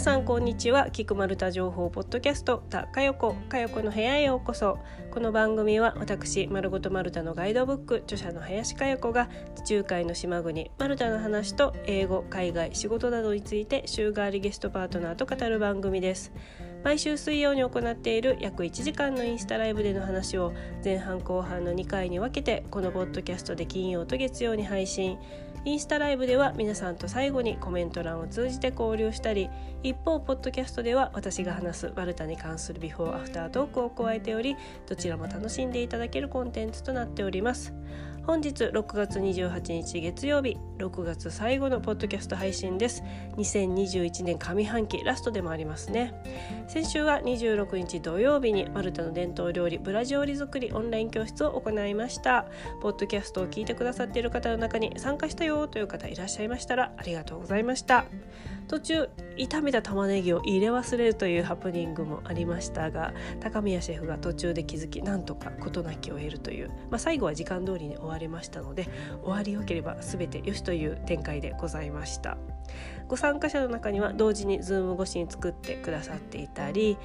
皆さんこんにちは。菊丸太情報ポッドキャストたかよこかよこの部屋へようこそ。この番組は私丸ごと丸太のガイドブック著者の林かよこが地中海の島国丸太の話と英語海外仕事などについて週替わりゲストパートナーと語る番組です。毎週水曜に行っている約1時間のインスタライブでの話を前半後半の2回に分けてこのポッドキャストで金曜と月曜に配信。インスタライブでは皆さんと最後にコメント欄を通じて交流したり一方ポッドキャストでは私が話すマルタに関するビフォーアフタートークを加えておりどちらも楽しんでいただけるコンテンツとなっております。本日6月28日月曜日6月最後のポッドキャスト配信です。2021年上半期ラストでもありますね。先週は26日土曜日にマルタの伝統料理ブラジオリ作りオンライン教室を行いました。ポッドキャストを聞いてくださっている方の中に参加したよという方いらっしゃいましたらありがとうございました。途中炒めた玉ねぎを入れ忘れるというハプニングもありましたが高宮シェフが途中で気づきなんとか事なきを得るという、まあ、最後は時間通りに終わりましたので終わりよければ全てよしという展開でございました。ご参加者の中には同時にズーム越しに作ってくださっていたり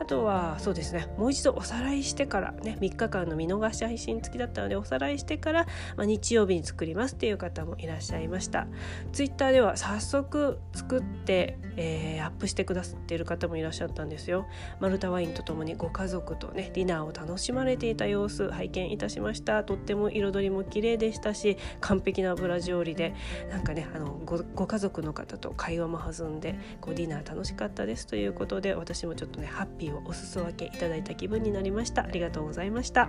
あとはそうですねもう一度おさらいしてからね3日間の見逃し配信付きだったのでおさらいしてから、まあ、日曜日に作りますっていう方もいらっしゃいました。ツイッターでは早速作って、えー、アップしてくださっている方もいらっしゃったんですよ。マルタワインとともにご家族とねディナーを楽しまれていた様子拝見いたしました。とっても彩りも綺麗でしたし完璧なブラジオリでなんかねあのごご家族の方と会話も弾んでこうディナー楽しかったです。ということで私もちょっとねハッピーをお裾分けいただいた気分になりました。ありがとうございました。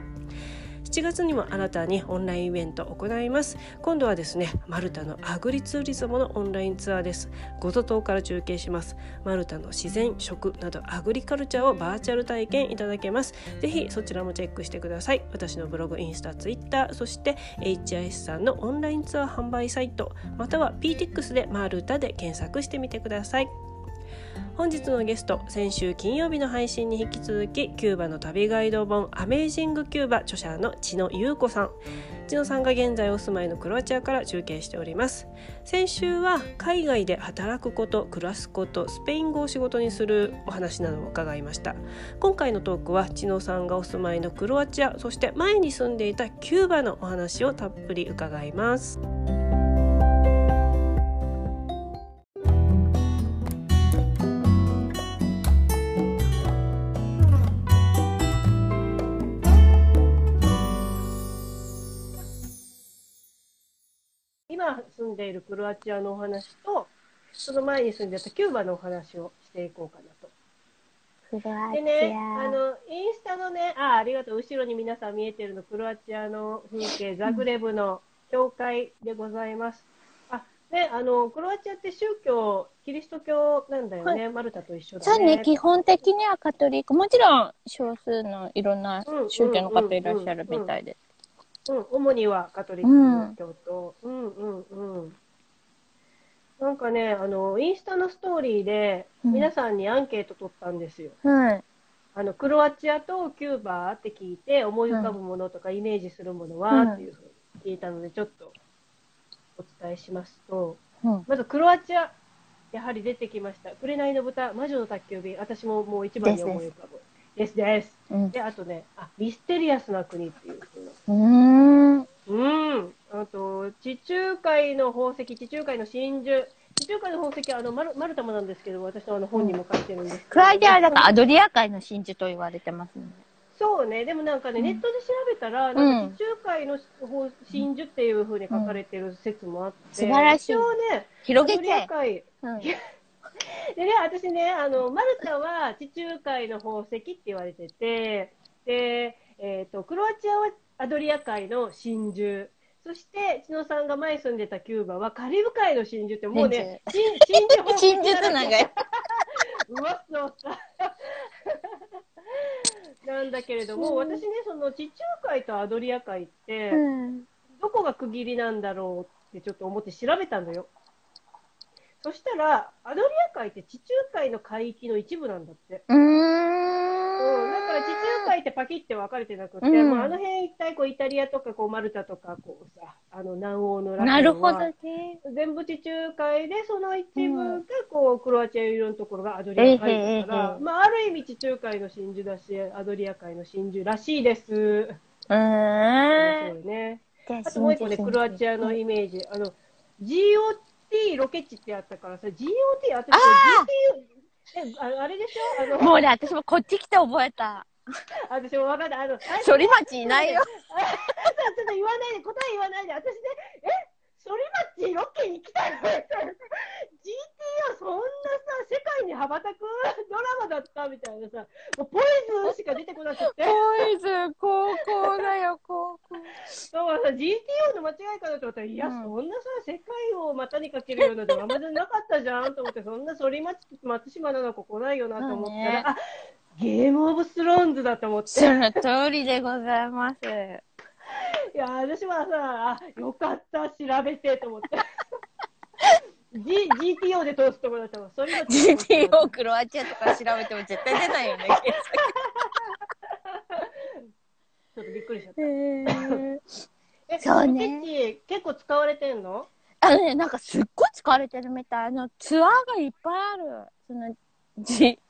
7月にも新たにオンラインイベントを行います。今度はですねマルタのアグリツーリズムのオンラインツアーです。ゴト島から中継します。マルタの自然食などアグリカルチャーをバーチャル体験いただけます。ぜひそちらもチェックしてください。私のブログインスタツイッターそして HIS さんのオンラインツアー販売サイトまたは PTX でマルタで検索してみてください。本日のゲスト先週金曜日の配信に引き続きキューバの旅ガイド本「アメージングキューバ」著者の千野優子さん。千野さんが現在お住まいのクロアチアから中継しております。先週は海外で働くこと暮らすことスペイン語を仕事にするお話などを伺いました。今回のトークは千野さんがお住まいのクロアチアそして前に住んでいたキューバのお話をたっぷり伺います。んでいるクロアチアのお話と、その前に住んでたキューバのお話をしていこうかなと。でね、あの、インスタのね、あ、ありがとう。後ろに皆さん見えてるの、クロアチアの風景、ザグレブの教会でございます。あ、ね、あの、クロアチアって宗教、キリスト教なんだよね。マルタと一緒だね。そうね、基本的にはカトリック。もちろん少数のいろんな宗教の方いらっしゃるみたいです。うん、主にはカトリックの教徒。うん、うん、うん。なんかね、あの、インスタのストーリーで、皆さんにアンケート取ったんですよ。はい。あの、クロアチアとキューバって聞いて、思い浮かぶものとかイメージするものは、うんっていうふうに聞いたので、ちょっとお伝えしますと、うん。まずクロアチア、やはり出てきました。紅の豚、魔女の宅急便、私ももう一番に思い浮かぶ。ですです。うん。で、あとね、あ、ミステリアスな国っていうふうん。うん。あと、地中海の宝石、地中海の真珠。地中海の宝石はあのマルマルタもなんですけど、私のあの本にも書いてるんですけど。クロアチアはだからアドリア海の真珠と言われてますね。そうね、でもなんかね、うんネットで調べたら、なんか地中海の宝真珠っていう風に書かれてる説もあって、素晴らしい一応ね、広げアドリアて。海うん。でね、私ね、あの、マルタは地中海の宝石って言われてて、で、えっ、と、クロアチアはアドリア海の真珠。そして、千野さんが前住んでたキューバはカリブ海の真珠って、もうね、真真珠宝石真珠つながり。うわっそうさ。なんだけれども、私ね、その地中海とアドリア海って、うん。どこが区切りなんだろうってちょっと思って調べたのよ。そしたら、アドリア海って地中海の海域の一部なんだって。うーん。うん、だから地中界ってパキって分かれてなくて、うんもうあの辺一体こうイタリアとかこうマルタとかこうさ、あの南欧のラなるほどはね。全部地中海でその一部がこうクロアチア寄りのところがアドリア海だから、えへえへえまあある意味地中海の真珠だし、アドリア海の真珠らしいです。うん。白いね。であともう一個ね、クロアチアのイメージ。あの、GOT ロケ地ってあったからさ、GOT、私、GT、え、ああれでしょ？あの、もうね、私もこっち来て覚えた。私も分かった。あの、反町いないよ。あちょっと言わないで、答え言わないで。私ね、え、反町ロケに来たの ?GT はそんなさ、世界に羽ばたくドラマだったみたいなさ、もうポイズンしか出てこなくて。ボーイズ、高校だよ、高校。だからさ、GTO の間違いかなと思ったら、いや、うんそんなさ、世界を股にかけるようなドラマじゃなかったじゃんと思って、そんな反町松島菜々子来ないよなと思ったら、ねあゲームオブスローンズだと思って。その通りでございます。いや、私はさ、あ、よかった、調べてと思って。G、GTO で通すところだったわ。それが GTO クロアチアとか調べても絶対出ないよね、検ちょっとびっくりしちゃった。索。え、そうね結構使われてんの？あのね、なんかすっごい使われてるみたい。あの、ツアーがいっぱいある。その、へ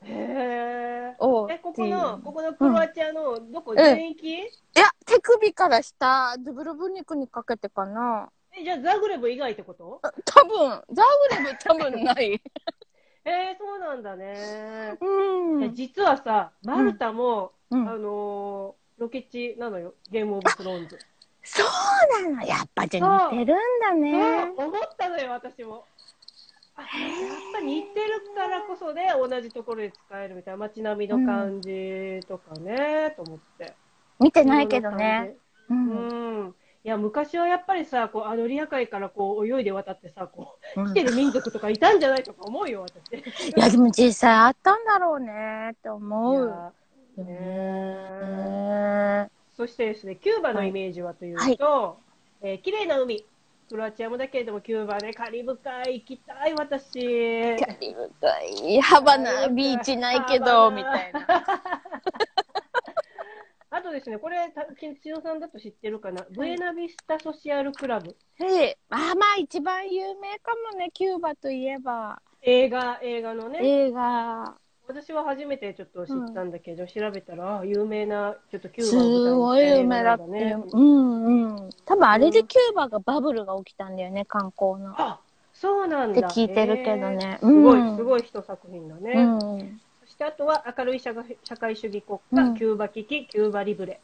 え。ここの、ここのクロアチアの、どこ、ん全域、いや、手首から下、ドゥブルブニクにかけてかな。え、じゃあザグレブ以外ってこと？多分、ザグレブ多分ない。えー、そうなんだね。うん。え実はさ、マルタも、うんあのーロケ地なのよ。ゲームオブスローンズ。そうなの。やっぱじゃあ似てるんだね。そう思ったのよ、私も。あやっぱ似てるからこそで同じところで使えるみたいな街並みの感じとかね、と思って。見てないけどね。う。うんん。いや、昔はやっぱりさ、こう、アドリア海からこう、泳いで渡ってさ、こう、うん来てる民族とかいたんじゃないとか思うよ、私。いや、でも実際あったんだろうねって思う。ねねそしてですね、キューバのイメージはというと、えー綺麗な海。クロアチアもだけれども、キューバね、カリブ海行きたい、私。キャリブ海、ハバナビーチないけど、みたいな。あとですね、これ、た千代さんだと知ってるかな、ブエナビスタソシアルクラブ。へえ、あ、まあ一番有名かもね、キューバといえば。映画、映画のね。映画。私は初めてちょっと知ったんだけど、調べたら、あ有名な、ちょっとキューすバを舞台にごい有名だった映画なんいう。うんうん。多分あれでキューバがバブルが起きたんだよね、観光の。あ、そうなんだ。って聞いてるけどねすごい、うんすごい一作品だね。うん。あとは明るい社会社会主義国家、うんキューバ危機、キューバリブレ。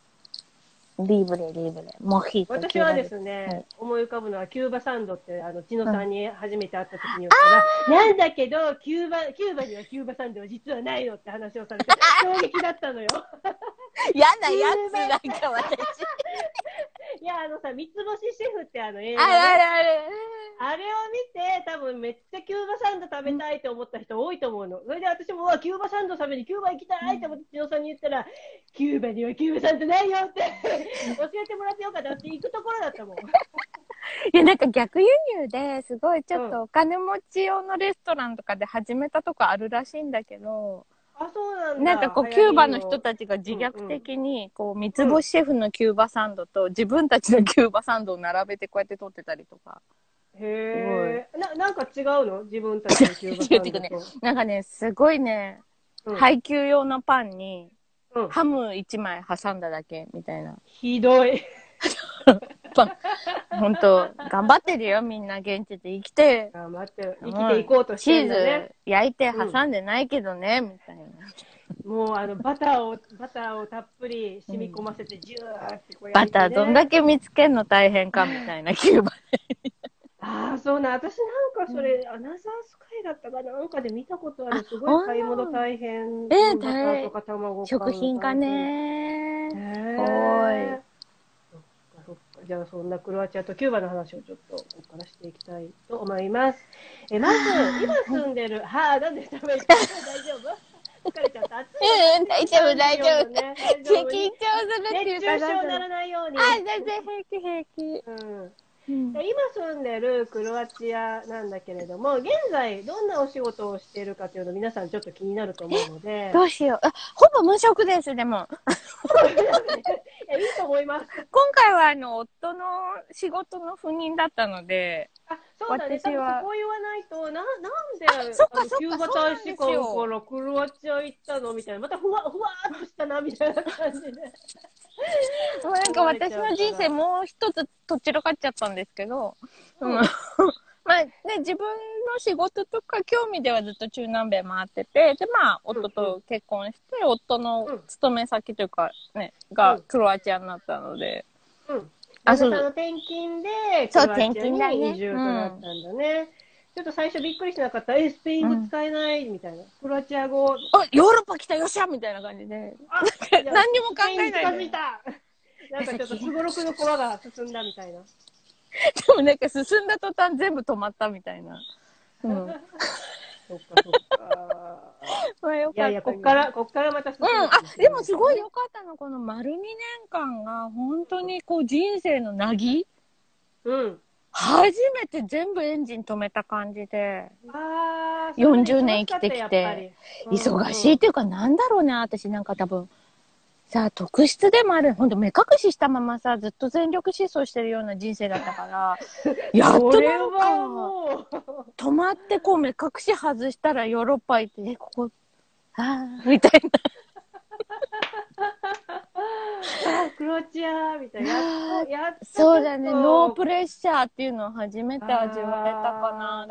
リーブレ、リーブレ。モヒート。私はですはいね、思い浮かぶのはキューバサンドって、あの、千野さんに初めて会った時に言ったら、なんだけど、キューバ、キューバにはキューバサンドは実はないのって話をされて、衝撃だったのよ。嫌なやつなんか私。いや、あのさ、三つ星シェフってあの映画分めっちゃキューバサンド食べたいと思った人多いと思うの。それで私も、キューバサンド食べにキューバ行きたいと思って、千野さんに言ったら、キューバにはキューバサンドないよって教えてもらってよかったって行くところだったもん。いや、なんか逆輸入ですごいちょっとお金持ち用のレストランとかで始めたとこあるらしいんだけど、あ、そうなんだ。なんかこう、キューバの人たちが自虐的に、こう、三つ星シェフのキューバサンドと自分たちのキューバサンドを並べてこうやって撮ってたりとか。へえ。な、なんか違うの？自分たちのキューバサンドと。なんかね、すごいね、うん配給用のパンにうんハム1枚挟んだだけみたいな。ひどい。パン。ほんと、頑張ってるよ、みんな現地で生きて。頑張って、生きていこうとしチーてるんだね。ズ焼いて挟んでないけどね、みたいな。もうあの、バターを、バターをたっぷり染み込ませて、ジューってこうやバってねターどんだけ見つけんの大変かみたいな、キューバ。ああ、そうな。私なんかそれ、アナザースカイだったかな？なんかで見たことある。すあごい買い物大変。えーバターとか卵買うの食品か大変。ねーいそっかそっか。じゃあそんなクロアチアとキューバの話をちょっとここからしていきたいと思います。えまず、今住んでる、はあ、なんで食べて 大丈夫？疲れちゃった。暑いうん大丈夫大丈夫ね、大緊張するっていうか熱中症になならないように。あ、全然平気平気。うんうんで今住んでるクロアチアなんだけれども、現在どんなお仕事をしているかというの皆さんちょっと気になると思うので、どうしよう。あ、ほぼ無職です、でも。いやいいと思います。今回はあの、夫の仕事の赴任だったので、あ、そうだね。多分私はそこ言わないと、な、なんで、あそっかそっかキューバ大使館からクロアチア行ったのみたいな。またふわ、ふわーっとしたな、みたいな感じで。も うなんか私の人生もう一つとっちらかっちゃったんですけど、うん。うん。まあね、自分の仕事とか興味ではずっと中南米回ってて、で、まあ、夫と結婚して、夫の勤め先というか、ね、がうん。クロアチアになったので、うん。あそうあの転勤で、そう転勤だねに移住となったんだね。ちょっと最初びっくりしなかった。え、スペイン語使えない、みたいな。クロアチア語。あ、ヨーロッパ来たよっしゃみたいな感じで。あ何にも考えないでスペインに近づいた。なんかちょっとすごろくの駒が進んだみたいな。でもなんか進んだ途端全部止まったみたいな。うん。そっかそっか。まあよかったいやいや、こっから、こっからまた進うん、むあ、でもすごい良かったの、この丸2年間が、本当にこう人生のなぎ。うん。初めて全部エンジン止めた感じで、ああ、40年生きてきて。忙しいっていうかなんだろうね、私なんか多分、さあ、特質でもある、本当目隠ししたままさ、ずっと全力疾走してるような人生だったから、やっとなんか、止まってこう目隠し外したらヨーロッパ行って、え、ここ、ああ、みたいな。あ クロアチアみたいな。やっと、やっ。そうだね、ノープレッシャーっていうのを初めて味わえたかな。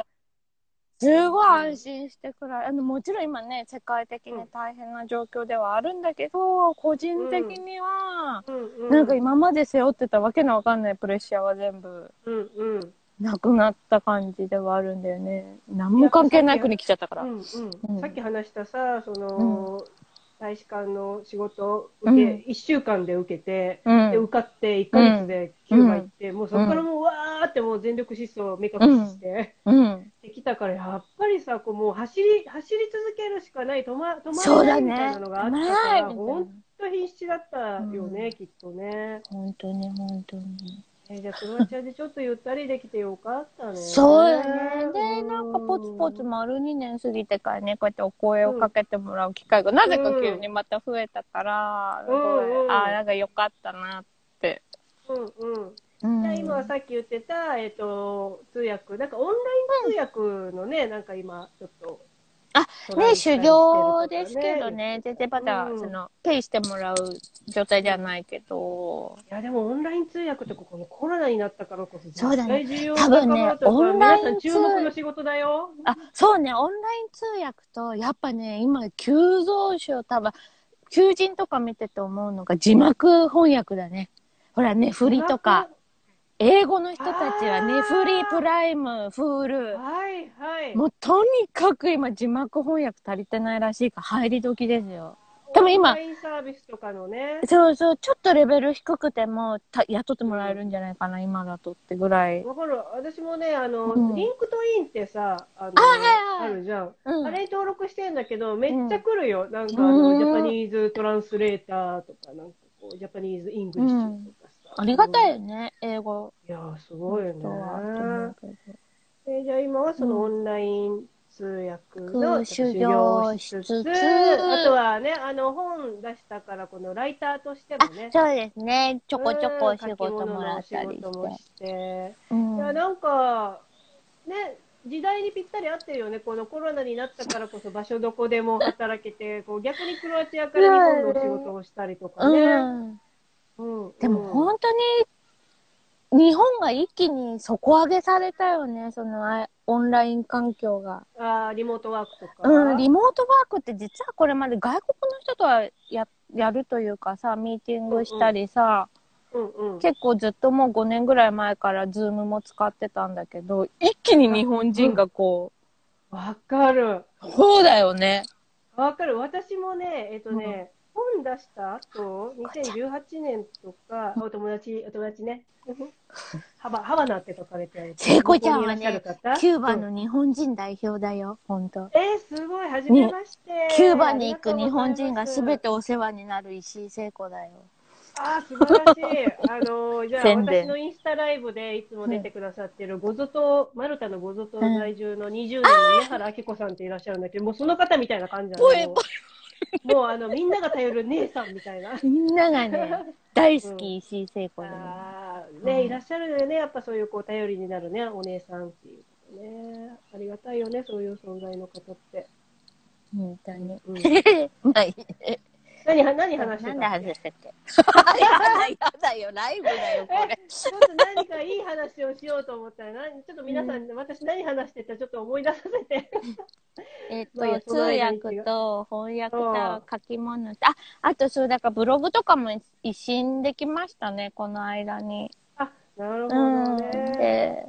すごい安心してくらい。あの、もちろん今ね、世界的に大変な状況ではあるんだけど、個人的には、うんうん、なんか今まで背負ってたわけのわかんないプレッシャーは全部うんうん。なくなった感じではあるんだよね。何も関係ない国来ちゃったから。うんうんうんさっき話したさ、その、大使館の仕事を受け、うん。1週間で受けて、うん。で受かって1ヶ月でキューバ行って、もうそこからもうわーってもう全力疾走目隠しして、うん。できたから、やっぱりさ、こうもう走り、走り続けるしかない、止ま、止まそうだれないみたいね。なのがあったから、本当必死だったよね、うん。きっとね。本当に本当に。えじゃあ、クロアチアでちょっとゆったりできてよかったね。そうだね。で、なんかポツポツ丸2年過ぎてからね、こうやってお声をかけてもらう機会が、なぜか急にまた増えたから、うんうんああ、なんかよかったなって。うんうん。うんじゃあ今はさっき言ってた、えっ、と、通訳、なんかオンライン通訳のね、なんか今、ちょっと。あね、修行ですけど。ね、全然まだ、うん。その、ペイしてもらう状態ではないけど、いや、でもオンライン通訳ってここのコロナになったからこそ、そうだね。多分ねオンライン注目の仕事だよ。あ、そうね、オンライン通訳と、やっぱね、今、急増種、多分、求人とか見てて思うのが字幕翻訳だね。ほら、ね、フリとか、英語の人たちはね、フリー、プライム、フール。はいはい。もうとにかく今字幕翻訳足りてないらしいから入り時ですよ。でも今サービスとかのね。そうそう、ちょっとレベル低くてもた雇ってもらえるんじゃないかな、今だとってぐらい。わかる。私もね、あの、うんリンクトインってさ、あの、あはいはいあるじゃん。うん。あれに登録してんだけど、めっちゃ来るよ。なんかあの、うんジャパニーズトランスレーターとか、なんかこう、 Japanese English と。ありがたいようんね、英語。いやー、すごいよねえじゃあ今はそのオンライン通訳のうん修行をしつつ、あとはね、あの本出したから、このライターとしてあもね、、そうですね。ちょこちょこお仕うん事もらった書きり物のお仕事もして。して。うんいや、なんか、ね、時代にぴったり合ってるよね。このコロナになったからこそ場所どこでも働けて、こう逆にクロアチアから日本のお仕事をしたりとかね。うんうんでも本当に、日本が一気に底上げされたよね、そのあオンライン環境が。あーリモートワークとか。うん、リモートワークって実はこれまで外国の人とはややるというかさ、ミーティングしたりさ、うんうん。結構ずっともう5年ぐらい前からズームも使ってたんだけど、一気に日本人がこわかる。う、そうだよね。わかる。私もね、えっとね、本出した後、2018年とか、お友達、お友達ね。ハバ、ハバナって書かれて。聖子ちゃんはねキューバうんの日本人代表だよ、ほんと。えー、すごい、はじめまして。キューバに行く日本人がす全てお世話になる石井聖子だよ。ああ、素晴らしい。あのーじゃあ、私のインスタライブでいつも出てくださってる、ゴゾト、マルタのゴゾト在住の20年の宮原明子さんっていらっしゃるんだけど、もうその方みたいな感じなのぽいもうもうあの、みんなが頼る姉さんみたいな。みんながね、大好き石井聖子でね。うんいらっしゃるのよね。やっぱそういうこう、頼りになるね、お姉さんっていうことね。ありがたいよね、そういう存在の方って。本当に。うん、まあいい何は、何話してなんたっけ？で外したっけやだよ、ライブだよ、これ。ちょっと何かいい話をしようと思ったら、何ちょっと皆さん、私何話してたちょっと思い出させて。えっと、まあ通訳と翻訳と書き物と、あ、あとそう、だからブログとかも一新できましたね、この間に。あ、なるほうん。どね。で、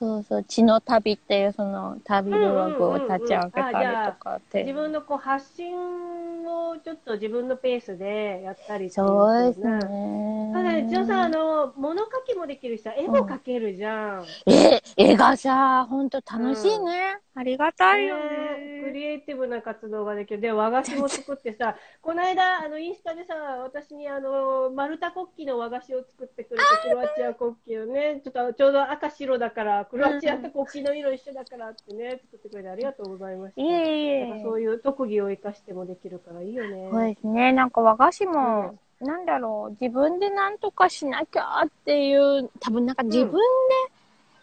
そうそう、血の旅っていうその旅ブログを立ち上げたりとかって。自分のこう発信をちょっと自分のペースでやったりっていそうですね。ね。ただね、一応さ、あの、物書きもできるしさ、絵も描けるじゃん。え、絵がさ、ほんと楽しいね。ありがたいよねクね。リエイティブな活動ができる。で、和菓子も作ってさ、この間、あの、インスタでさ、私にあの、丸太国旗の和菓子を作ってくれて、クロアチア国旗をね、ちょっとちょうど赤白だから、クロアチアと国旗の色一緒だからってね、作ってくれてありがとうございました。いえいえ。そういう特技を生かしてもできるからいいよね。そうですね。なんか和菓子も、なんだろう、自分でなんとかしなきゃっていう、多分なんか自分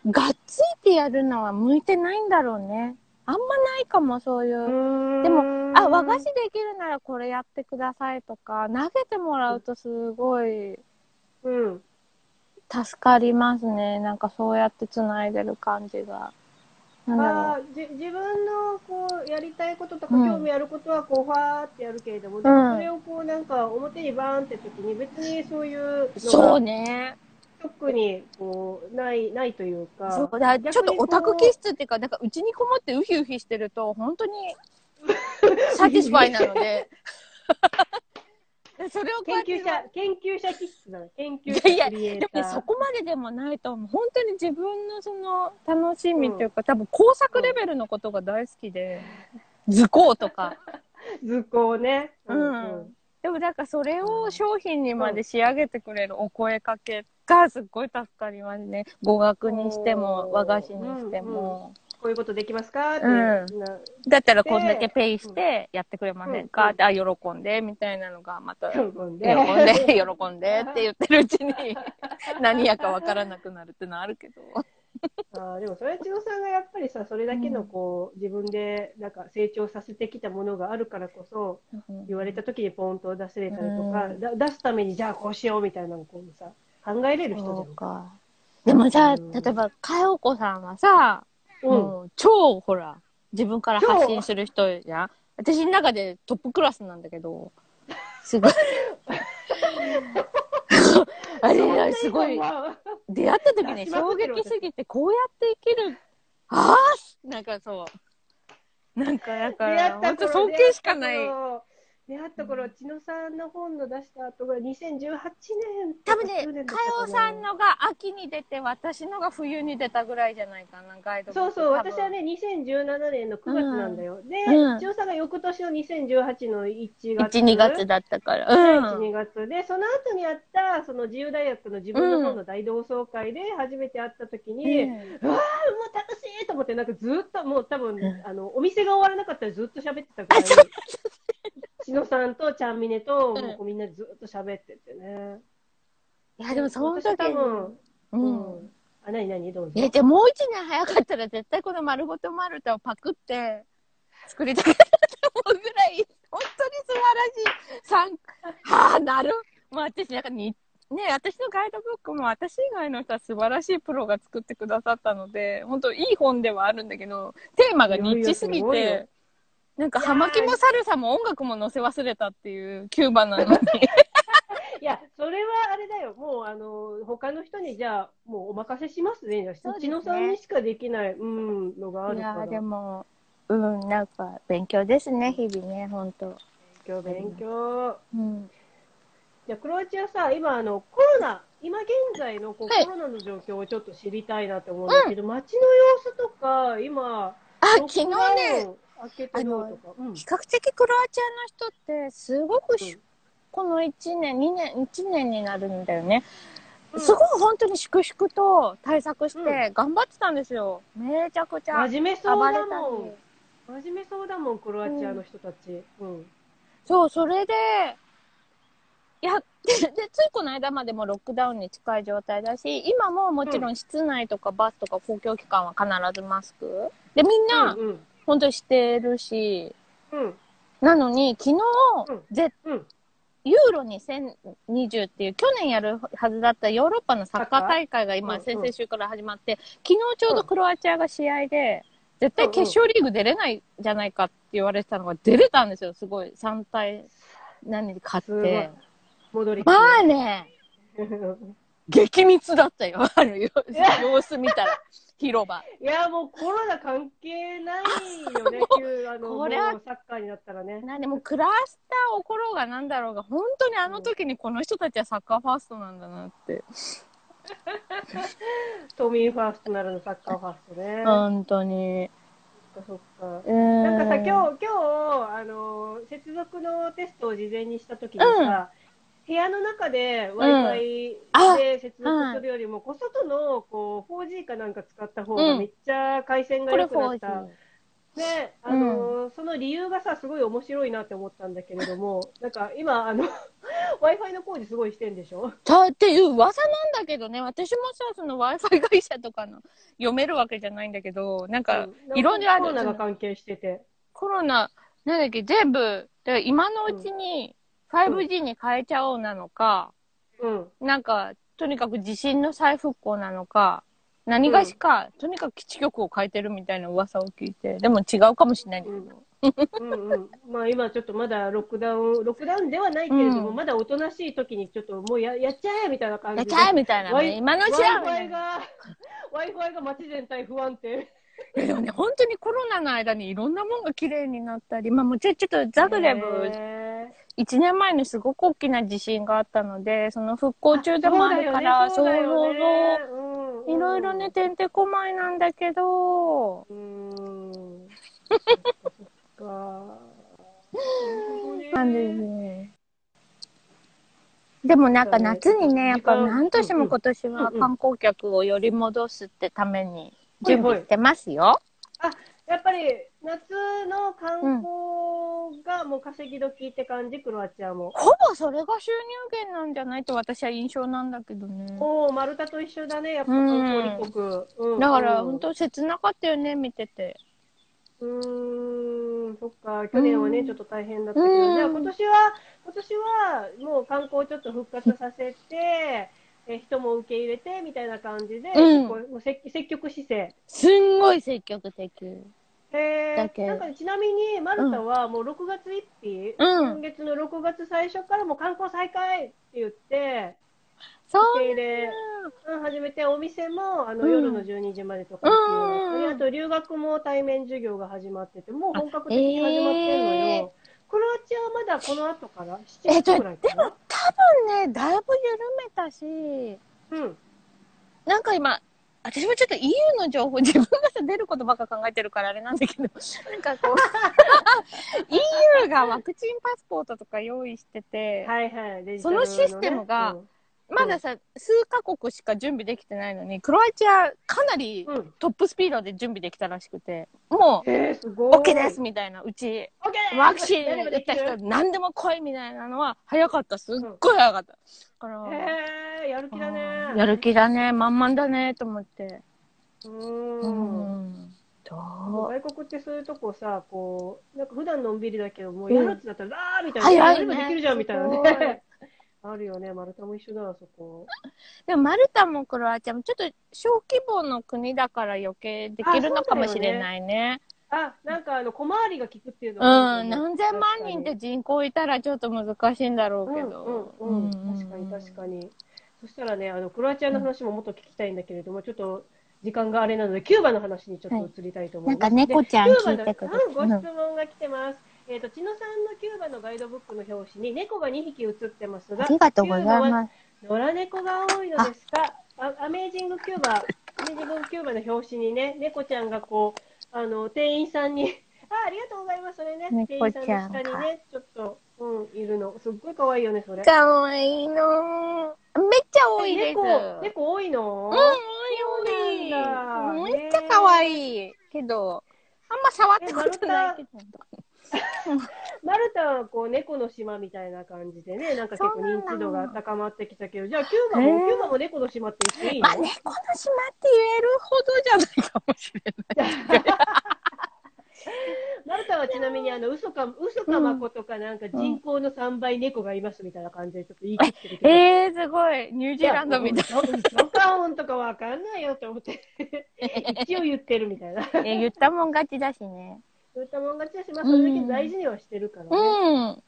でがっついてやるのは向いてないんだろうね。あんまないかも、そういう。ででも、あ、和菓子できるならこれやってくださいとか、投げてもらうとすごいうん。助かりますね。なんかそうやって繋いでる感じが。なんだじ自分のこうやりたいこととかうん興味あることはこうファーってやるけれども、んでもそれをこうなんか表にバーンって時に別にそういうう。そうのがね。特にこうないないというかそうだちょっとオタク気質っていうか、なんかうちにこもってウヒウヒしてると、本当に satisfy なので。それを研究者研究者気質だな研究いやいやでもそこまででもないと思う。本当に自分のその楽しみっていうか、多分工作レベルのことが大好きで、図工とか。図工ねうんでもなんかそれを商品にまで仕上げてくれるお声かけがすっごい助かりますね。語学にしても和菓子にしても。こういうことできますか？って、うん。な。だったらこんだけペイしてやってくれませんか、うん。って、あ、喜んで、みたいなのがまた、喜喜んで。んで、喜んでって言ってるうちに何やかわからなくなるってのはあるけど。あーでもそれは千野さんがやっぱりさそれだけのこう自分でなんか成長させてきたものがあるからこそ言われた時にポンと出せれたりとか、うん。だ出すためにじゃあこうしようみたいなのをこうさ考えれる人じゃん。か。でもさ、うん例えば、かよこさんはさ、うん超ほら、自分から発信する人じゃん私の中でトップクラスなんだけど、すごい。あれ、すごい。出会った時ね、衝撃すぎて、こうやって生きる。ああなんかそう。なんか、だから、った頃本当尊敬しかない。出会った頃、千野さんの本の出した後が2018年多分ねとか9年だっ、たかかなよさんのが秋に出て、私のが冬に出たぐらいじゃないかな、ガイドそうそう、私はね、2017年の9月なんだよ。で、うん千代さんが翌年の2018の1月。1、2月だったから。1、うん。2月で、その後にあった、その自由大学の自分の本の大同窓会で初めて会った時に、うわー、もう楽しいと思って、なんかずっと、もう多分、うんあの、お店が終わらなかったらずっと喋ってたぐらい、千野さんとちゃんみねと、うんもうこうみんなずっと喋っててね。いや、でもその時私多に、分、う。うんん。あ、なになに？どうぞ。え、でもう一年早かったら絶対この丸ごと丸太をパクって作りたかったと思うぐらい、本当に素晴らしい。参はあ、なる。もう私、なんかに、ね、私のガイドブックも私以外の人は素晴らしいプロが作ってくださったので、本当いい本ではあるんだけど、テーマがニッチすぎて、なんか、葉巻もサルサも音楽も載せ忘れたっていうキューバなのに。いや、それはあれだよ。もう、あの、他の人に、じゃあ、もうお任せしますね。じゃあそうですね千野さんにしかできない、うん、のがあるから。いやーでも、うん、なんか勉強ですね、日々ね、本当。勉強、勉強。うん。じゃあ、クロアチアさ、今、あの、コロナ、今現在のこう、はいコロナの状況をちょっと知りたいなと思うんだけど、街の様子とか、今、あ、ロック昨日ダウンね、開けてどうとか？うん比較的クロアチアの人って、すごくし、うんこの1年、2年、1年になるんだよね。うんすごい本当に粛々と対策して頑張ってたんですよ。めちゃくちゃ真面目そうだもんり。真面目そうだもん、クロアチアの人たち。うん。そう、それで、やって、で、ついこの間までもロックダウンに近い状態だし、今ももちろん室内とかバスとか公共機関は必ずマスク？で、みんな、うん。本当にしてるし、うん。なのに、昨日、うんぜうん。ユーロ2020っていう去年やるはずだったヨーロッパのサッカー大会が今、先々週から始まって、昨日ちょうどクロアチアが試合で、絶対決勝リーグ出れないじゃないかって言われてたのが出れたんですよ、すごい。3対何で勝って。。戻り。まあね、激密だったよ、あの様 様子見たら、広場。いや、もうコロナ関係ないよね、急、あの、これはサッカーになったらね。なんでもうクラスター起ころうがなんだろうが、本当にあの時にこの人たちはサッカーファーストなんだなって。都民ファーストならぬサッカーファーストね。本当に。そっか。えーなんかさ、今日、今日、あの、接続のテストを事前にしたときにさ、部屋の中で Wi-Fi あで接続するよりも、こう外のこう 4G かなんか使った方がめっちゃ回線が良くなった。4G。で、あのその理由がさ、すごい面白いなって思ったんだけれども、なんか今、あの、Wi-Fi の工事すごいしてんでしょだっていう噂なんだけどね、私もさ、その Wi-Fi 会社とかの読めるわけじゃないんだけど、なんか、うんいろいろあるコロナが関係してて。コロナ、なんだっけ、全部、だから今のうちに 5G に変えちゃおうなのか、うん。なんか、とにかく地震の再復興なのか、何がしか、とにかく基地局を変えてるみたいな噂を聞いて、でも違うかもしれないんだけど。うんうん。まあ今ちょっとまだロックダウン、ロックダウンではないけれども、うんまだおとなしい時にちょっともうややっちゃえみたいな感じで。やっちゃえみたいなね。今のうちはみた Wi-Fi。が、Wi-Fi が街全体不安定。いやでもね、本当にコロナの間にいろんなもんが綺麗になったり、まあもちろんちょっとザグレブ、へ1年前にすごく大きな地震があったので、その復興中でもあるから、そうそうそう。いろいろね、てんてこまいなんだけど、うーん。なんですね。でもなんか夏にね、やっぱ何としても今年は観光客をより戻すってために準備してますよ。やっぱり夏の観光がもう稼ぎ時って感じ、クロアチアも。ほぼそれが収入源なんじゃないと私は印象なんだけどね。おお、マルタと一緒だね、やっぱ観光立国。うんだからうん本当切なかったよね、見てて。うーん、そっか、去年はね、うんちょっと大変だったけど、うんじゃあ今年は、今年はもう観光ちょっと復活させて、え人も受け入れてみたいな感じで、うん。こうもう積積極姿勢。すんごい積極的。へだけ。ーなんかちなみに、マルタはもう6月1日、うん。今月の6月最初からもう観光再開って言って、そう受け入れ、うん、始めて、お店もあの、うん。夜の12時までとかっていうあと留学も対面授業が始まってて、もう本格的に始まってんのよ。えクロアチアはまだこの後から？7えっと、月ぐらいかな？多分ね、だいぶ緩めたし、うん。なんか今、私もちょっと EU の情報、自分がさ、出ることばっか考えてるからあれなんだけど、なんかこう、EU がワクチンパスポートとか用意してて、はいはい。そルのシステムがうんまださ、数カ国しか準備できてないのに、クロアチアかなりうん。トップスピードで準備できたらしくて、もう、へえ、すごい。OK ですみたいな、うち、オッケーワクチン打った人何でも来いみたいなのは早かった。すっごい早かった。だから、へえ、やる気だね。やる気だね、満々だね、と思って。う。うんん。どう外国ってそういうとこさ、こう、なんか普段のんびりだけど、もうやるってなったら、あーみたいな。早いねやればできるじゃんみたいなね。あるよね、マルタも一緒だわ、そこ。でもマルタもクロアチアもちょっと小規模の国だから余計できるのかもしれないね。あ、なんかあの、小回りが効くっていうのうん、何千万人って人口いたらちょっと難しいんだろうけど。うんうんうん、確かに確かに。そしたらね、あの、クロアチアの話ももっと聞きたいんだけれども、ちょっと時間があれなので、キューバの話にちょっと移りたいと思います。なんか猫ちゃんでキューバの聞いてくれてうんご質問が来てます。えっ、と、千野さんのキューバのガイドブックの表紙に猫が2匹写ってますが、ありがとうございます。野良猫が多いのですか？あアメージングキューバ、アメージングキューバの表紙にね、猫ちゃんがこう、あの、店員さんに、あ、ありがとうございます。それね、店員猫さんの下にね、ちょっと、うん、いるの。猫、すっごい可愛いよね、それ。かわいいの。めっちゃ多いです。猫、猫多いの？うん、多い多い。めっちゃ可愛い。けど、あんま触ったことないけど。マルタはこう猫の島みたいな感じでね、なんか結構認知度が高まってきたけど、じゃあキューバも、キューバも猫の島って言っていいの？まあ、猫の島って言えるほどじゃないかもしれない。マルタはちなみにあの嘘か、嘘かまことかなんか人口の3倍猫がいますみたいな感じでちょっと言い切ってるけど。えー、すごい。ニュージーランドみたいいや。嘘か音とかわかんないよって思って。一応言ってるみたいな。な。え言ったもん勝ちだしね。そういったもん勝ちだし、まあそれだけ大事にはしてるからね。うん。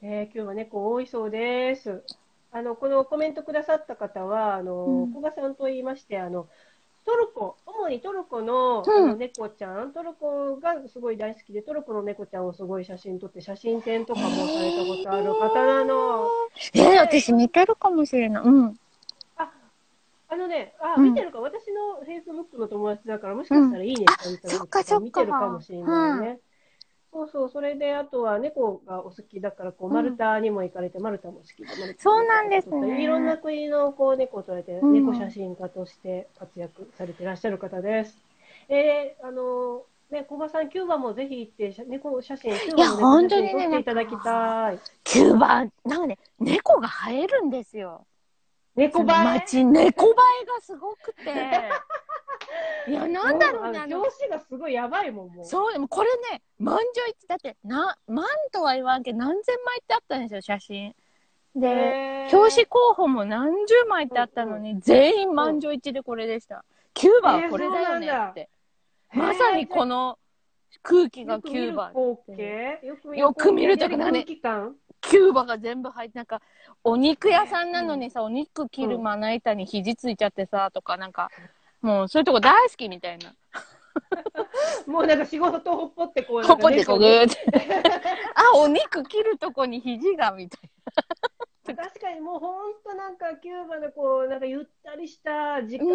えー今日は猫多いそうです。あの、このコメントくださった方は、あの、うん古賀さんと言いまして、あの、トルコ、主にトルコの,、の猫ちゃん、トルコがすごい大好きで、トルコの猫ちゃんをすごい写真撮って、写真展とかもされたことある方なの。えー、私見てるかもしれない。うん。あ、あのね、あ、うん見てるか、私のフェイスブックの友達だから、もしかしたらいいねって見てるかもしれないね。そうそう、それで、あとは猫がお好きだから、こう、うんマルタにも行かれて、マルタも好きで、マルタそうなんですねいろんな国のこう猫を撮られて、うん猫写真家として活躍されていらっしゃる方です。えー、あのね、古賀さん、キューバもぜひ行って、写猫写真、キューバの猫写真本当にね撮っていただきたい。キューバ、なんかね、猫が生えるんですよ。猫映え？街、猫映えがすごくて。いや、なんだろうね、もあの、表紙がすごいやばいもん、もう。そう、でもこれね、満場一致、だって、な、万とは言わんけど、何千枚ってあったんですよ、写真。で、表紙候補も何十枚ってあったのに、全員満場一致でこれでした。キューバはこれだよねって。まさにこの空気がキューバ。よく見るとこかね空気感キューバが全部入って、なんか、お肉屋さんなのにさ、お肉切るまな板に肘ついちゃってさ、とか、なんか、もうそういうとこ大好きみたいな。もうなんか仕事とほっぽってこう、ほっぽってこう、ぐう。ーって。あ、お肉切るとこに肘が、みたい 確かにもうほんとなんかキューバのこう、なんかゆったりした時間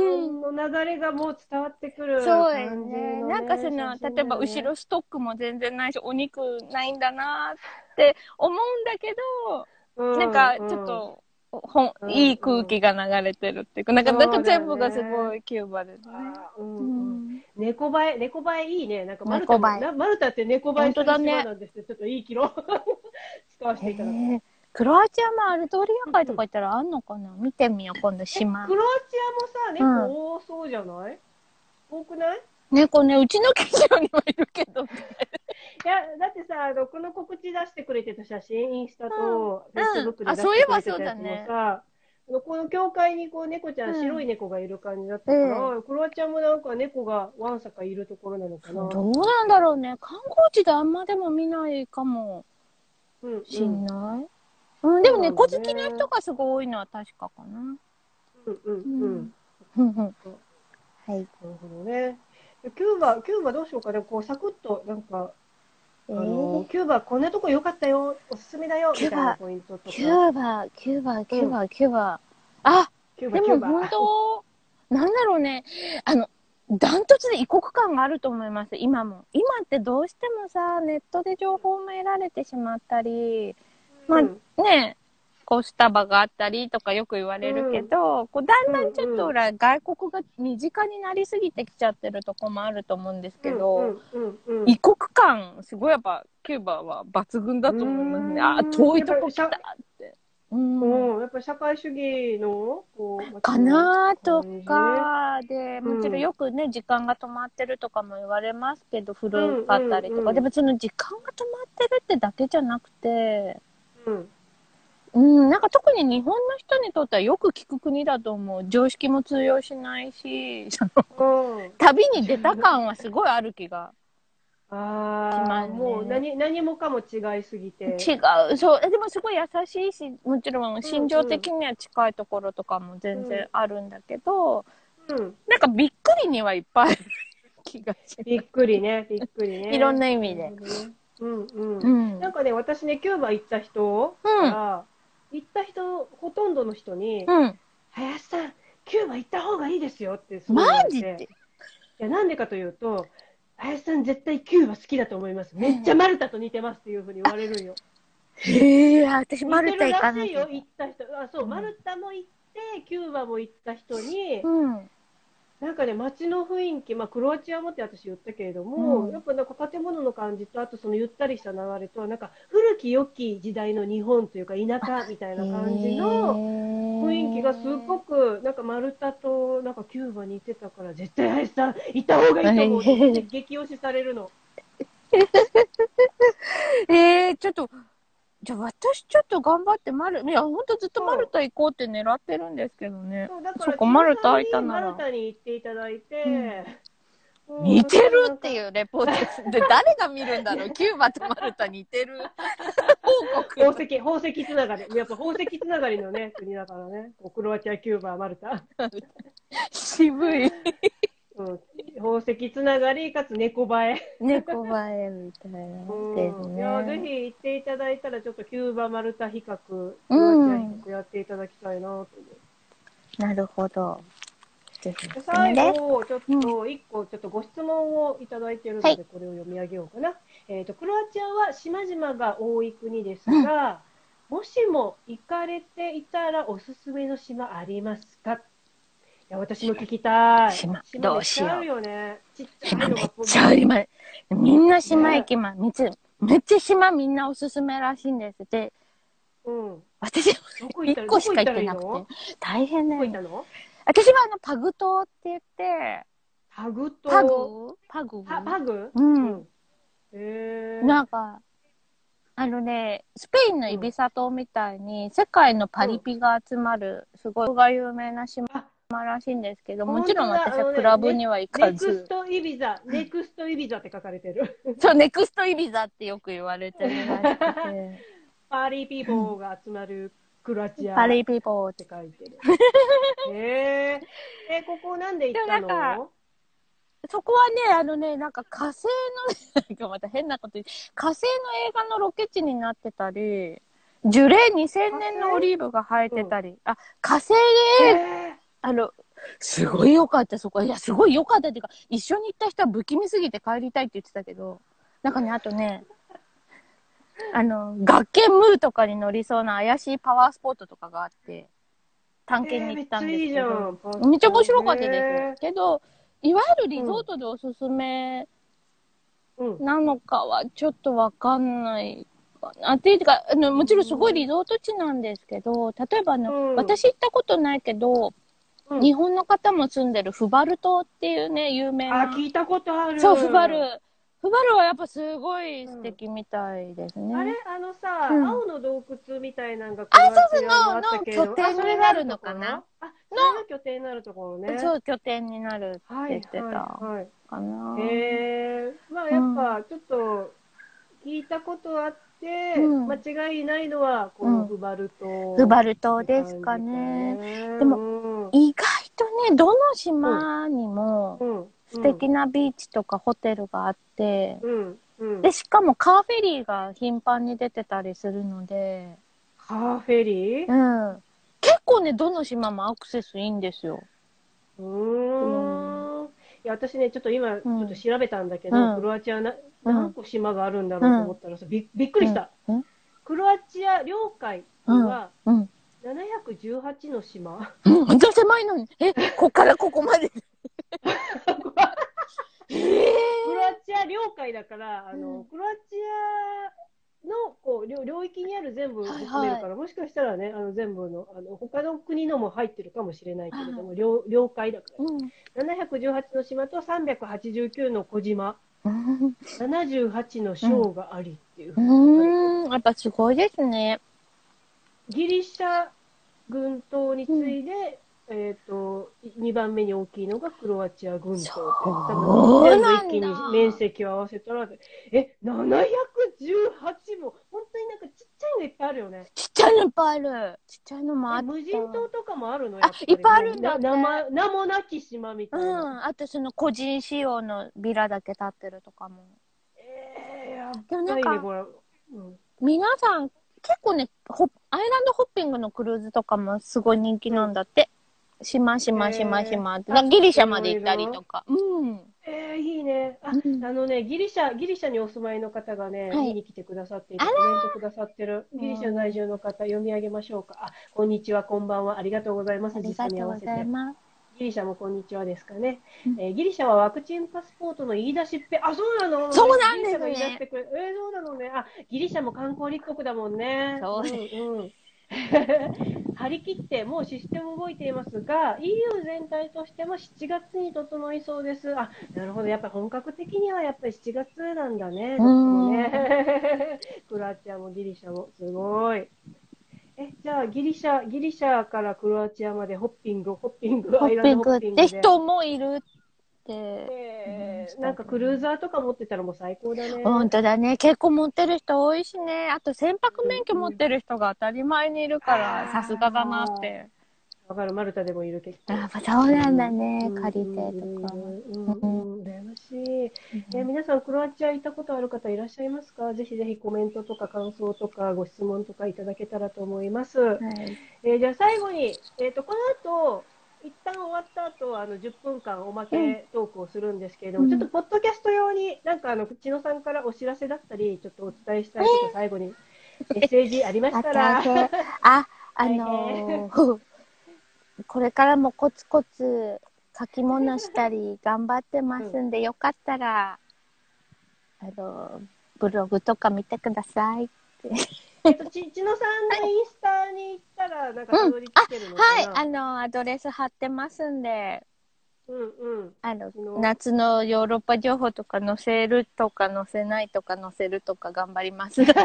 の流れがもう伝わってくるな。感じの、そうですね。なんかその、ね例えば後ろストックも全然ないし、お肉ないんだなって思うんだけど、うなんかちょっと、ほんうん。いい空気が流れてるっていうか、なんか、なんか全部がすごいキューバですね。猫映え、猫映えいいね。なんかマルタマルタって猫映えするね島なんですって、ちょっといいキロ 使わせていただクロアチアもアルトリア海とか行ったらあんのかな？見てみよう、今度島。ク。ロアチアもさ、猫多そうじゃない、多くない？猫ね、うちの近所にはいるけど。いや、だってさ、あのこの告知出してくれてた写真、インスタとフェイスブックで出してくれてたやつもさ、あそういえばそうだねこの教会にこう猫ちゃん、うん白い猫がいる感じだったから、クロアチアもなんか猫がわんさかいるところなのかな。どうなんだろうね。観光地であんまでも見ないかもうんうんしんない。うん、でもそう猫好きの人がすごい多いのは確かかな。うんうんううんはい。なるほどね。キューバ、キューバどうしようかね。こう、サクッと、なんか、えあのー、キューバこんなとこ良かったよ、おすすめだよ、みキューバたいなポイントとか。キューバ、キューバ、キューバ、キューバ。あ。でも本当、なんだろうね。あの、ダントツで異国感があると思います、今も。今ってどうしてもさ、ネットで情報も得られてしまったり、まあうんね、こうスタバがあったりとかよく言われるけど、こうだんだんちょっとほら、外国が身近になりすぎてきちゃってるとこもあると思うんですけど、うんうんうんうん。異国感、すごいやっぱ、キューバは抜群だと思いますね。うんあ、遠いとこ来たやっって。うん。うん、やっぱり社会主義の、こう、かなとか、で、うんもちろんよくね、時間が止まってるとかも言われますけど、古かったりとか、うんうんうんでもその時間が止まってるってだけじゃなくて、うん。うん、なんか特に日本の人にとってはよく聞く国だと思う。常識も通用しないし、そのうん。旅に出た感はすごいある気が。ああ、ねもう何、何もかも違いすぎて。違う。そう。えでもすごい優しいし、もちろん心情的には近いところとかも全然あるんだけど、うん。なんかびっくりにはいっぱい気がしびっくりね、びっくりね。いろんな意味で。うんうん。うん。なんかね、私ね、キューバ行った人から、行った人、ほとんどの人に、うん。林さん、キューバ行った方がいいですよってすごいマジで？いや、なんでかというと、林さん絶対キューバ好きだと思います。めっちゃマルタと似てますっていうふうに言われるんよ。へえ、や、私、マルタ行かないよ、行った人。あ、そう、うんマルタも行って、キューバも行った人に、うん。なんかね、街の雰囲気、まあ、クロアチアもって私言ったけれども、うん。やっぱなんか建物の感じと、あとそのゆったりした流れと、なんか古き良き時代の日本というか、田舎みたいな感じの雰囲気がすごく、なんかマルタとなんかキューバに行ってたから、絶対林さん、行った方がいいと思う激推しされるの。えー、ちょっと、じゃあ私ちょっと頑張ってマル、いや、ほんとずっとマルタ行こうって狙ってるんですけどね。そうだからそっかマルタ空いたならマルタに行っていただいて、うん似てるっていうレポートです。で、誰が見るんだろう？キューバとマルタ似てる 報告。宝石、宝石つながり。やっぱ宝石つながりのね、国だからね。こうクロアチア、キューバ、マルタ。渋い。うん、宝石つながりかつ猫映え。猫映えみたいなですうんいやぜね。ひ行っていただいたら、ちょっとキューバ、マルタ比較、クうんロアチア比較やっていただきたいなと思う。なるほど。ぜひでおすすめです。最後、ちょっと一個、ちょっとご質問をいただいているので、はいこれを読み上げようかな。えっ、と、クロアチアは島々が多い国ですが、もしも行かれていたらおすすめの島ありますか？いや、私も聞きたい。島島どうしようめっちゃあるよね。ちっちゃい島めっちゃあります。みんな島行きます。めっちゃ、めっちゃ島みんなおすすめらしいんです。で、うん。私、どこ行ったら一個しか行ってなくて。大変どこ行ねったの？私はあの、パグ島って言って、パグと、パグ？パグ？パパグ？うん。へーなんか、あのね、スペインのイビサ島みたいに、世界のパリピが集まる、すごいが有名な島あらしいんですけど、もちろん私はクラブには行かネクスず、トイビザ、ネクストイビザって書かれてる。そう、ネクストイビザってよく言われてるらしくて、パーリーピーポーが集まるクロアチア。パリピポーって書いてる。へえ。え、ここなんで行ったの？そこはね、あのね、なんか火星の、なんかまた変なこと言う火星の映画のロケ地になってたり、樹齢2000年のオリーブが生えてたり、あ、火星あの、すごい良かった、そこ。いや、すごい良かったっていうか、一緒に行った人は不気味すぎて帰りたいって言ってたけど、なんかね、あとね、あの、学研ムーとかに乗りそうな怪しいパワースポットとかがあって、探検に行ったんですけど、えーめっちゃ面白かったへです。けど、いわゆるリゾートでおすすめうん。なのかはちょっとわかんないかな。っていうか、あの、もちろんすごいリゾート地なんですけど、例えばあの、うん私行ったことないけど、うん日本の方も住んでるフバル島っていうね、有名あ、な。聞いたことある。そう、フバル。フバルはやっぱすごい素敵みたいですね。あれあのさ、うん青の洞窟みたいなのがあったけどのの拠点になるのかなあ、それが拠点になるところね。そう、拠点になるってはい言ってたはいはい。かな。へえまあやっぱちょっと聞いたことあって、うん。間違いないのはこうん。のフバル島、フバル島ですかね。ね。でもも、意外とね、どの島にも素敵なビーチとかホテルがあって、で、しかもカーフェリーが頻繁に出てたりするので、カーフェリー？うん。結構ね、どの島もアクセスいいんですよ。うーん。いや、私ね、ちょっと今、ちょっと調べたんだけど、うんクロアチアな、うん何個島があるんだろうと思ったらさ、びびっくりした。うんクロアチア領海にはうん。718の島。うん、ほんと狭いのに。え、こっからここまで。えクロアチア領海だから、あの、うんクロアチアのこう領領域にある全部はいはい含めるから、もしかしたらね、あの全部の、あの他の国のも入ってるかもしれないけれども、領領海だから。うん。718の島と389の小島、うん。78の省がありっていう。うん。やっぱすごいですね。ギリシャ群島に次いで、えっ、と、2番目に大きいのがクロアチア群島多分なんだ全部一気に面積を合わせたら、え、718も、本当になんかちっちゃいのいっぱいあるよね。ちっちゃいのいっぱいある。ちっちゃいのもあった。え無人島とかもあるのあいっぱいあるんだねな名前名もなき島みたうん。いな。あとその個人仕様のビラだけ立ってるとかも。えー、やでもなんかばいね、これ。うん皆さん、結構ね、ホアイランドホッピングのクルーズとかもすごい人気なんだって。島島島島って。へーなんかギリシャまで行ったりとか。うん。えー、いいね。あ、うんあのね、ギリシャ、ギリシャにお住まいの方がね、はい見に来てくださっていて、あコメントくださってる。ギリシャ在住の方、読み上げましょうか。あ、こんにちは、こんばんは。ありがとうございます。あり時差がとうごに合わせて。ざいます。ギリシャもこんにちはですかね。うんえーギリシャはワクチンパスポートの言い出しっぺ。あ、そうなのそうなんですねギリシャが言い出してくれえーそうなのね。あ、ギリシャも観光立国だもんね。そううんうん。張り切ってもうシステム動いていますが EU 全体としても7月に整いそうです。あなるほどやっぱり本格的にはやっぱり7月なんだね。ね クロアチアもギリシャもすごい。えじゃあギリシャギリシャからクロアチアまでホッピングホッピングホアイランッピングって。人もいるって。えーなんかクルーザーとか持ってたらもう最高だね。本当だね。結構持ってる人多いしね。あと船舶免許持ってる人が当たり前にいるから、さすがだなって。わかるマルタでもいる結構。あそうなんだねう。ん借りてとか。うん羨ましい。えー皆さん、クロアチア行ったことある方いらっしゃいますか？ぜひぜひコメントとか感想とかご質問とかいただけたらと思います。はいえーじゃあ最後に、えー、とこの後一旦終わった後あの10分間おまけトークをするんですけれども、うん。ちょっとポッドキャスト用になんかあの千野さんからお知らせだったりちょっとお伝えしたいこと最後にメッセージありましたら。ああ、あのー これからもコツコツ書き物したり頑張ってますんで、よかったら、あの、ブログとか見てください。えっと、ち、ちのさんのインスタに行ったら、なんかたどり着けるのかはい、な、あの、アドレス貼ってますんで、うんうん。あの夏のヨーロッパ情報とか載せるとか載せないとか載せるとか頑張ります。載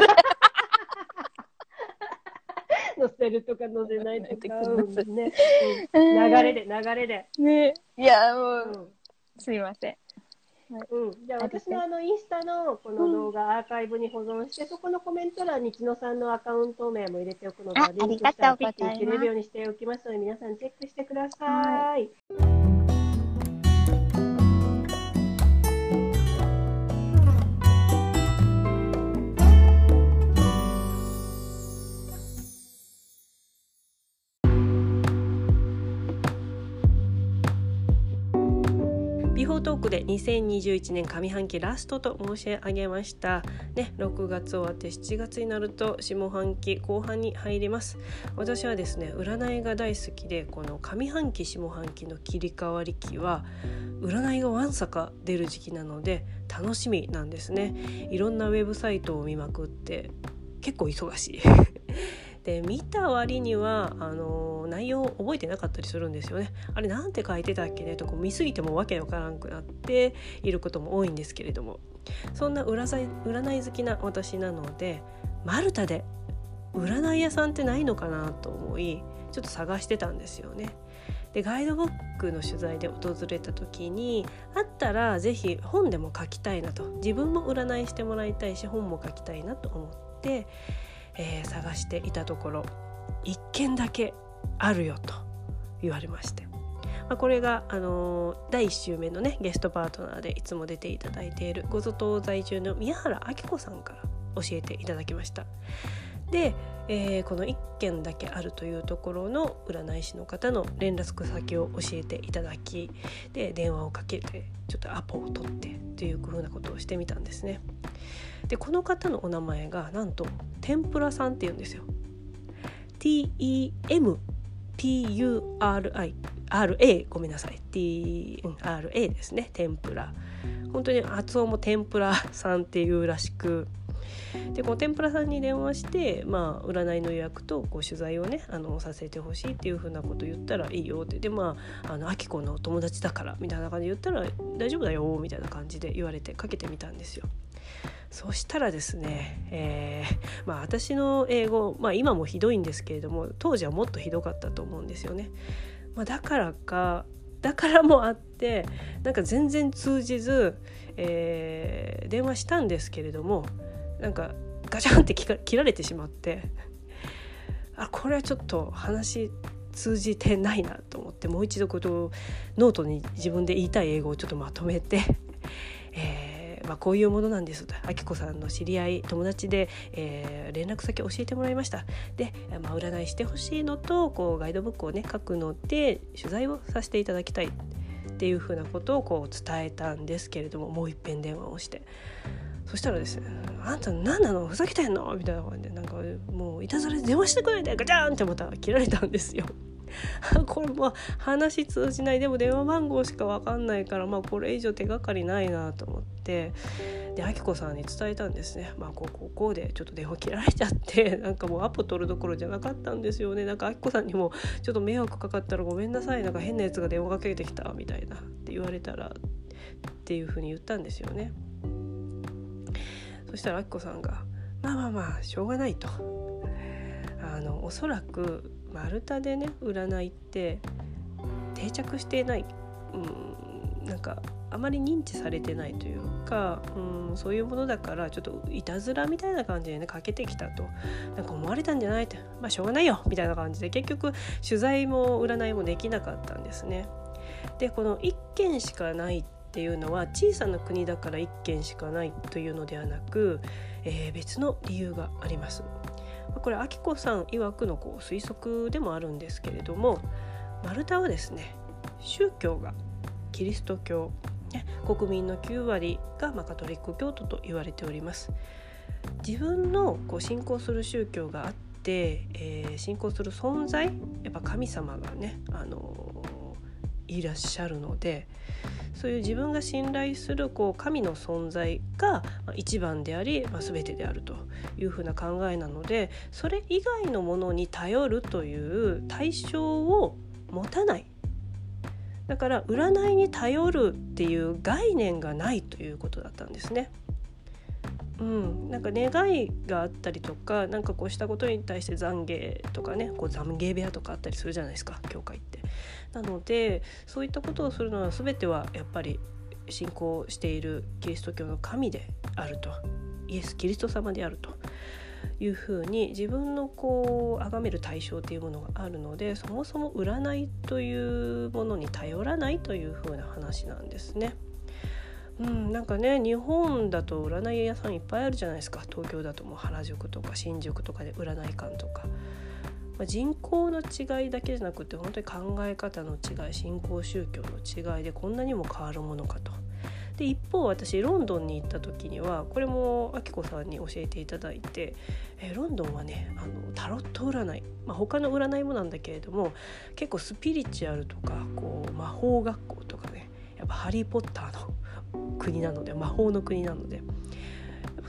せるとか載せないとか、うんね、流れで、流れで。ね。いや、もうう、ん。すいません。うん、じゃあ私のあのインスタのこの動画アーカイブに保存して、そこのコメント欄に千野さんのアカウント名も入れておくのであ、リンクしたらピッてありがとうございます。いけれるようにしておきますので、皆さんチェックしてください。ビフートークで2021年上半期ラストと申し上げました。ね、6月終わって7月になると下半期後半に入ります。私はですね、占いが大好きで、この上半期下半期の切り替わり期は占いがわんさか出る時期なので楽しみなんですね。いろんなウェブサイトを見まくって結構忙しい。で見た割にはあの内容を覚えてなかったりするんですよね。あれなんて書いてたっけね？とか見すぎてもわけわからんくなっていることも多いんですけれどもそんな占い占い好きな私なのでマルタで占い屋さんってないのかなと思いちょっと探してたんですよね。でガイドブックの取材で訪れた時にあったら是非本でも書きたいなと自分も占いしてもらいたいし本も書きたいなと思って、えー探していたところ1件だけあるよと言われまして、まあ、これが、あのー第1週目のねゲストパートナーでいつも出ていただいているごぞ島在住の宮原明子さんから教えていただきました。で、えーこの1件だけあるというところの占い師の方の連絡先を教えていただきで電話をかけてちょっとアポを取ってというふうなことをしてみたんですね。でこの方のお名前がなんと天ぷらさんって言うんですよ。TEMPURIRA ごめんなさい。TRA ですね。天ぷら。本当に発音も天ぷらさんっていうらしく。でこの天ぷらさんに電話して、まあ、占いの予約とこう取材をねあのさせてほしいっていうふうなこと言ったらいいよって。でまああのアキコのお友達だからみたいな感じで言ったら大丈夫だよみたいな感じで言われてかけてみたんですよ。そしたらですね、えーまあ、私の英語、まあ、今もひどいんですけれども当時はもっとひどかったと思うんですよね。まあ、だからかだからもあってなんか全然通じず、えー電話したんですけれどもなんかガチャンって切か切られてしまってあこれはちょっと話通じてないなと思ってもう一度ことノートに自分で言いたい英語をちょっとまとめて、えーまあ、こういうものなんですとあきこさんの知り合い友達で、えー連絡先教えてもらいましたで、まあ、占いしてほしいのとこうガイドブックをね書くので取材をさせていただきたいっていうふうなことをこう伝えたんですけれどももういっぺん電話をしてそしたらですね「あんた何なの？ふざけてんの?」みたいな感じでなんかもういたずらで電話してくれてガチャンってまた切られたんですよ。これも話通じない。でも電話番号しか分かんないからまあこれ以上手がかりないなと思って。であきこさんに伝えたんですね。まあこうこうこうでちょっと電話切られちゃって なんかもうアポ取るどころじゃなかったんですよね。なんかあきこさんにもちょっと迷惑かかったらごめんなさい。なんか変なやつが電話かけてきたみたいな。って言われたらっていうふうに言ったんですよね。そしたらあきこさんがまあまあまあしょうがないと。あのおそらく丸太でね占いって定着してない、うん、なんかあまり認知されてないというか、うん、そういうものだからちょっといたずらみたいな感じでねかけてきたとなんか思われたんじゃないってまあしょうがないよみたいな感じで結局取材も占いもできなかったんですね。でこの1件しかないっていうのは小さな国だから1件しかないというのではなく、えー、別の理由があります。これあきこさん曰くのこう推測でもあるんですけれどもマルタはですね宗教がキリスト教国民の9割がまカトリック教徒と言われております。自分のこう信仰する宗教があって、えー、信仰する存在やっぱ神様がね、あのー、いらっしゃるのでそういう自分が信頼するこう神の存在が一番であり、まあ、全てであるというふうな考えなのでそれ以外のものに頼るという対象を持たないだから占いに頼るっていう概念がないということだったんですね。うん、なんか願いがあったりとか何かこうしたことに対して懺悔とかねこう懺悔部屋とかあったりするじゃないですか教会って。なのでそういったことをするのは全てはやっぱり信仰しているキリスト教の神であると。イエス・キリスト様であると。いうふうに自分のこう崇める対象というものがあるのでそもそも占いというものに頼らないというふうな話なんですね。うん、なんかね日本だと占い屋さんいっぱいあるじゃないですか。東京だともう原宿とか新宿とかで占い館とか、まあ、人口の違いだけじゃなくて本当に考え方の違い信仰宗教の違いでこんなにも変わるものかと。で一方私ロンドンに行った時にはこれもあきこさんに教えていただいて、えロンドンはねあのタロット占い、まあ、他の占いもなんだけれども結構スピリチュアルとかこう魔法学校とかねやっぱ「ハリー・ポッター」の国なので魔法の国なので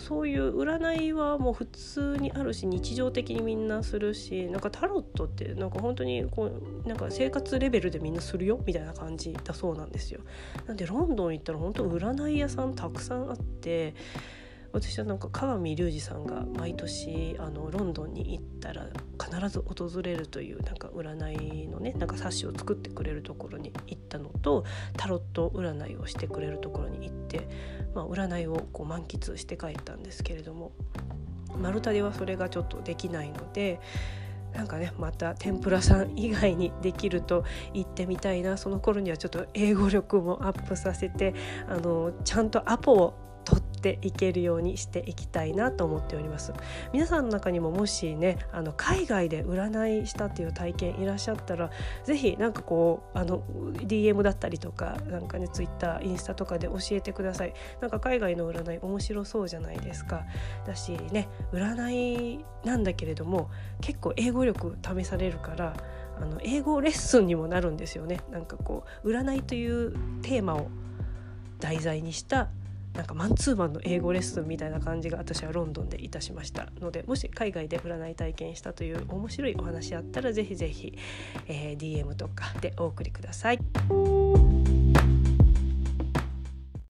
そういう占いはもう普通にあるし日常的にみんなするしなんかタロットってなんか本当にこうなんか生活レベルでみんなするよみたいな感じだそうなんですよ。なんでロンドン行ったら本当占い屋さんたくさんあって私はなんか鏡隆二さんが毎年あのロンドンに行ったら必ず訪れるというなんか占いのねなんか冊子を作ってくれるところに行ったのとタロット占いをしてくれるところに行って、まあ、占いをこう満喫して帰ったんですけれども丸太ではそれがちょっとできないのでなんかねまた天ぷらさん以外にできると行ってみたいなその頃にはちょっと英語力もアップさせてあのちゃんとアポをっていけるようにしていきたいなと思っております。皆さんの中にももしねあの海外で占いしたっていう体験いらっしゃったら是非なんかこうあの DM だったりとかなんかね Twitter インスタとかで教えてください。なんか海外の占い面白そうじゃないですか。だしね占いなんだけれども結構英語力試されるからあの英語レッスンにもなるんですよね。なんかこう占いというテーマを題材にしたなんかマンツーマンの英語レッスンみたいな感じが私はロンドンでいたしましたのでもし海外で占い体験したという面白いお話あったらぜひぜひ、えー、DM とかでお送りください。